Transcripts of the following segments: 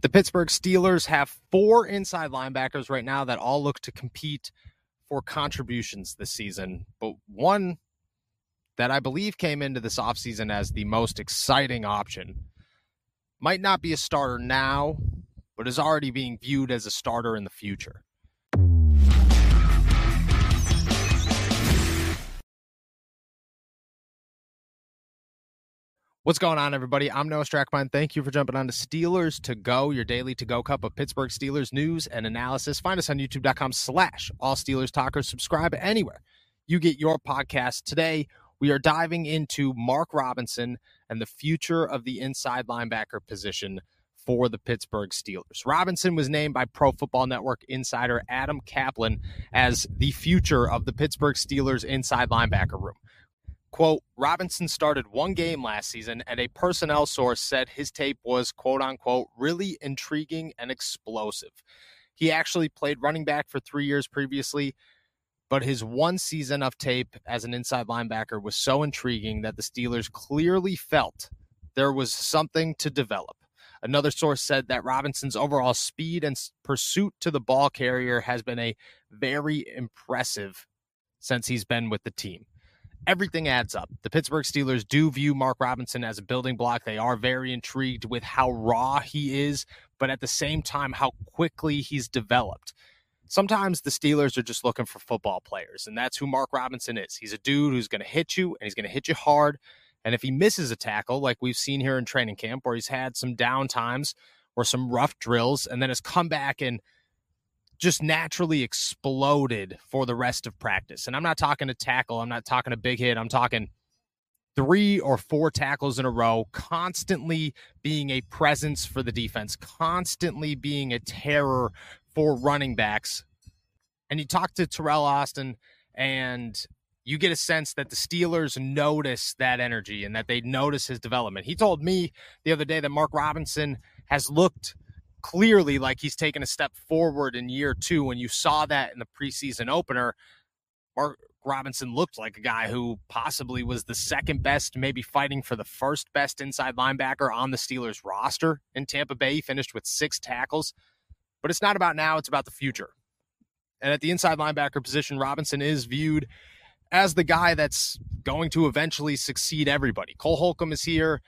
The Pittsburgh Steelers have four inside linebackers right now that all look to compete for contributions this season. But one that I believe came into this offseason as the most exciting option might not be a starter now, but is already being viewed as a starter in the future. What's going on, everybody? I'm Noah Strackbein. Thank you for jumping on to Steelers to Go, your daily to go cup of Pittsburgh Steelers news and analysis. Find us on youtube.com slash all Steelers talkers. Subscribe anywhere you get your podcast. Today, we are diving into Mark Robinson and the future of the inside linebacker position for the Pittsburgh Steelers. Robinson was named by Pro Football Network insider Adam Caplan as the future of the Pittsburgh Steelers inside linebacker room. Quote, Robinson started one game last season, and a personnel source said his tape was, quote unquote, really intriguing and explosive. He actually played running back for three years previously, but his one season of tape as an inside linebacker was so intriguing that the Steelers clearly felt there was something to develop. Another source said that Robinson's overall speed and pursuit to the ball carrier has been a very impressive since he's been with the team everything adds up. The Pittsburgh Steelers do view Mark Robinson as a building block. They are very intrigued with how raw he is, but at the same time, how quickly he's developed. Sometimes the Steelers are just looking for football players, and that's who Mark Robinson is. He's a dude who's going to hit you, and he's going to hit you hard. And if he misses a tackle, like we've seen here in training camp, where he's had some down times or some rough drills, and then has come back and – just naturally exploded for the rest of practice. And I'm not talking a tackle, I'm not talking a big hit, I'm talking three or four tackles in a row, constantly being a presence for the defense, constantly being a terror for running backs. And you talk to Terrell Austin, and you get a sense that the Steelers notice that energy and that they notice his development. He told me the other day that Mark Robinson has looked – clearly like he's taken a step forward in year two. When you saw that in the preseason opener, Mark Robinson looked like a guy who possibly was the second best, maybe fighting for the first best inside linebacker on the Steelers roster in Tampa Bay. He finished with six tackles. But it's not about now, it's about the future. And at the inside linebacker position, Robinson is viewed as the guy that's going to eventually succeed everybody. Cole Holcomb is here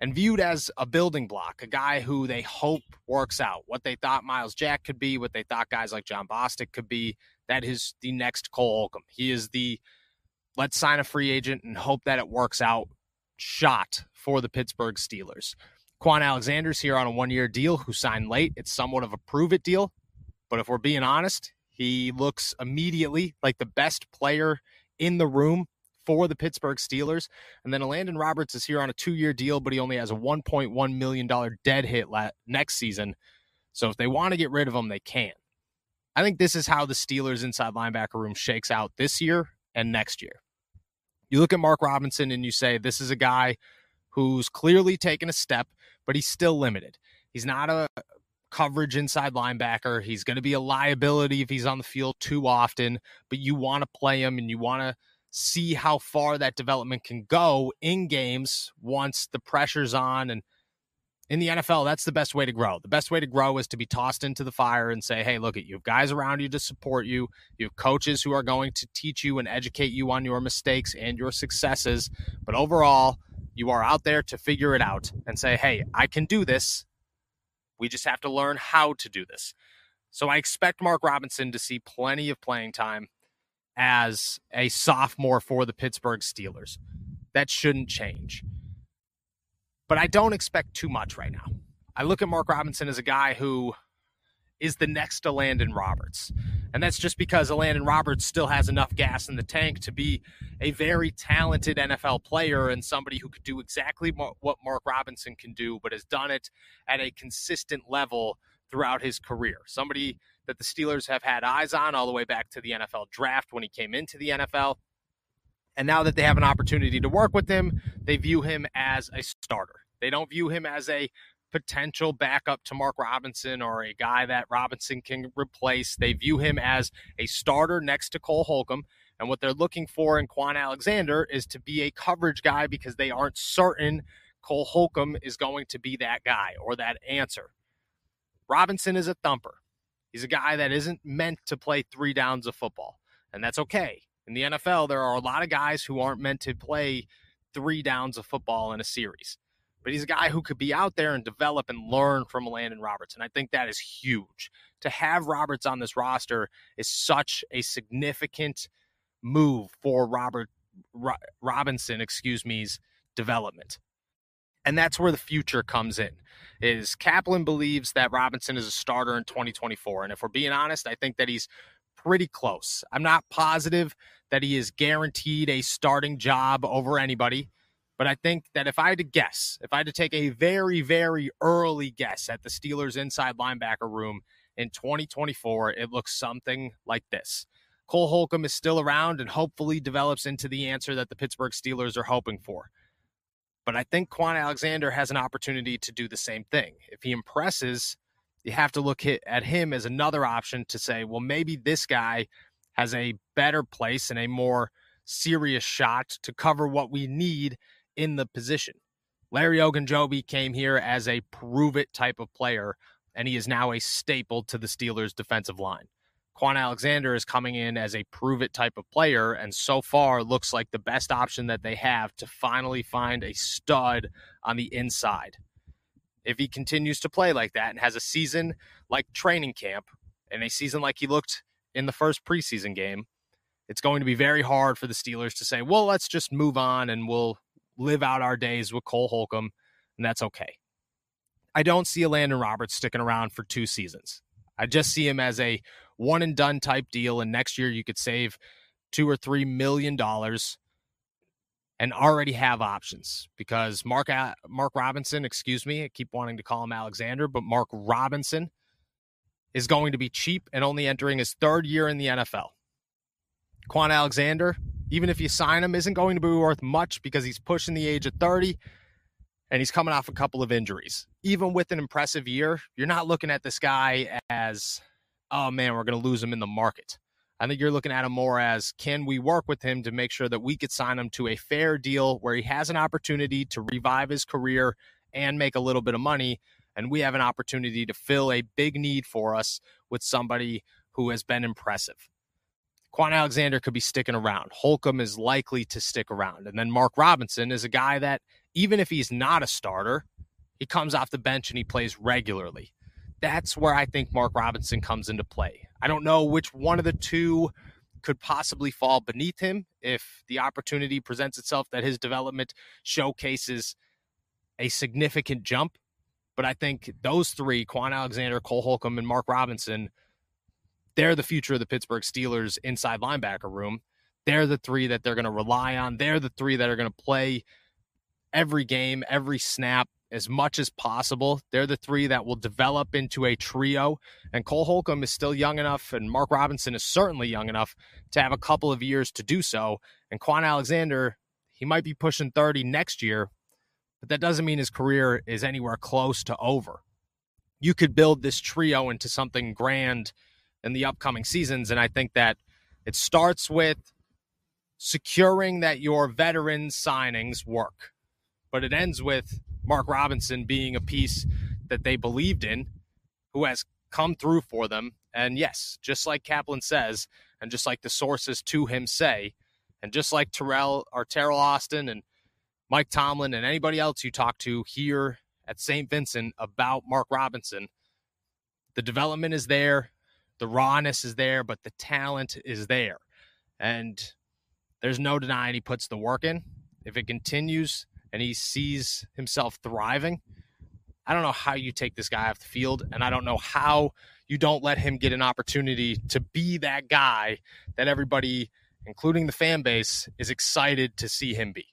and viewed as a building block, a guy who they hope works out. What they thought Myles Jack could be, what they thought guys like Jon Bostic could be, that is the next Cole Holcomb. He is the let's sign a free agent and hope that it works out shot for the Pittsburgh Steelers. Kwon Alexander's here on a one year deal who signed late. It's somewhat of a prove it deal. But if we're being honest, he looks immediately like the best player in the room for the Pittsburgh Steelers. And then Landon Roberts is here on a two year deal, but he only has a $1.1 million dead hit la- next season. So if they want to get rid of him, they can. I think this is how the Steelers inside linebacker room shakes out this year and next year. You look at Mark Robinson and you say, this is a guy who's clearly taken a step, but he's still limited. He's not a coverage inside linebacker. He's going to be a liability if he's on the field too often, but you want to play him and you want to see how far that development can go in games once the pressure's on. And in the NFL, that's the best way to grow. The best way to grow is to be tossed into the fire and say, hey, look at you have guys around you to support you. You have coaches who are going to teach you and educate you on your mistakes and your successes. But overall, you are out there to figure it out and say, hey, I can do this. We just have to learn how to do this. So I expect Mark Robinson to see plenty of playing time as a sophomore for the Pittsburgh Steelers. That shouldn't change. But I don't expect too much right now. I look at Mark Robinson as a guy who is the next Elandon Roberts. And that's just because Elandon Roberts still has enough gas in the tank to be a very talented NFL player and somebody who could do exactly what Mark Robinson can do, but has done it at a consistent level throughout his career. Somebody that the Steelers have had eyes on all the way back to the NFL draft when he came into the NFL. And now that they have an opportunity to work with him, they view him as a starter. They don't view him as a potential backup to Mark Robinson or a guy that Robinson can replace. They view him as a starter next to Cole Holcomb. And what they're looking for in Kwon Alexander is to be a coverage guy because they aren't certain Cole Holcomb is going to be that guy or that answer. Robinson is a thumper. He's a guy that isn't meant to play three downs of football, and that's okay. In the NFL, there are a lot of guys who aren't meant to play three downs of football in a series but he's a guy who could be out there and develop and learn from Landon Roberts. And I think that is huge. To have Roberts on this roster is such a significant move for Robert Ro- Robinson, excuse me's development. And that's where the future comes in. Is Caplan believes that Robinson is a starter in 2024. And if we're being honest, I think that he's pretty close. I'm not positive that he is guaranteed a starting job over anybody but I think that if I had to guess, if I had to take a very, very early guess at the Steelers' inside linebacker room in 2024, it looks something like this. Cole Holcomb is still around and hopefully develops into the answer that the Pittsburgh Steelers are hoping for. But I think Kwon Alexander has an opportunity to do the same thing. If he impresses, you have to look at him as another option to say, well, maybe this guy has a better place and a more serious shot to cover what we need in the position. Larry Ogunjobi came here as a prove it type of player, and he is now a staple to the Steelers' defensive line. Kwon Alexander is coming in as a prove it type of player, and so far looks like the best option that they have to finally find a stud on the inside. If he continues to play like that and has a season like training camp and a season like he looked in the first preseason game, it's going to be very hard for the Steelers to say, well, let's just move on and we'll live out our days with Cole Holcomb, and that's okay. I don't see a Landon Roberts sticking around for two seasons. I just see him as a one and done type deal, and next year you could save two or three million dollars and already have options because Mark Mark Robinson, excuse me, I keep wanting to call him Alexander, but Mark Robinson is going to be cheap and only entering his third year in the NFL. Kwon Alexander, even if you sign him, isn't going to be worth much because he's pushing the age of 30 and he's coming off a couple of injuries. Even with an impressive year, you're not looking at this guy as, oh man, we're going to lose him in the market. I think you're looking at him more as can we work with him to make sure that we could sign him to a fair deal where he has an opportunity to revive his career and make a little bit of money. And we have an opportunity to fill a big need for us with somebody who has been impressive. Kwon Alexander could be sticking around. Holcomb is likely to stick around. And then Mark Robinson is a guy that, even if he's not a starter, he comes off the bench and he plays regularly. That's where I think Mark Robinson comes into play. I don't know which one of the two could possibly fall beneath him if the opportunity presents itself that his development showcases a significant jump. But I think those three, Kwon Alexander, Cole Holcomb, and Mark Robinson, they're the future of the Pittsburgh Steelers inside linebacker room. They're the three that they're going to rely on. They're the three that are going to play every game, every snap as much as possible. They're the three that will develop into a trio. And Cole Holcomb is still young enough, and Mark Robinson is certainly young enough to have a couple of years to do so. And Kwon Alexander, he might be pushing 30 next year, but that doesn't mean his career is anywhere close to over. You could build this trio into something grand in the upcoming seasons. And I think that it starts with securing that your veteran signings work, but it ends with Mark Robinson being a piece that they believed in, who has come through for them. And yes, just like Caplan says, and just like the sources to him say, and just like Terrell or Terrell Austin and Mike Tomlin and anybody else you talk to here at St. Vincent about Mark Robinson, the development is there the rawness is there, but the talent is there. And there's no denying he puts the work in. If it continues and he sees himself thriving, I don't know how you take this guy off the field, and I don't know how you don't let him get an opportunity to be that guy that everybody, including the fan base, is excited to see him be.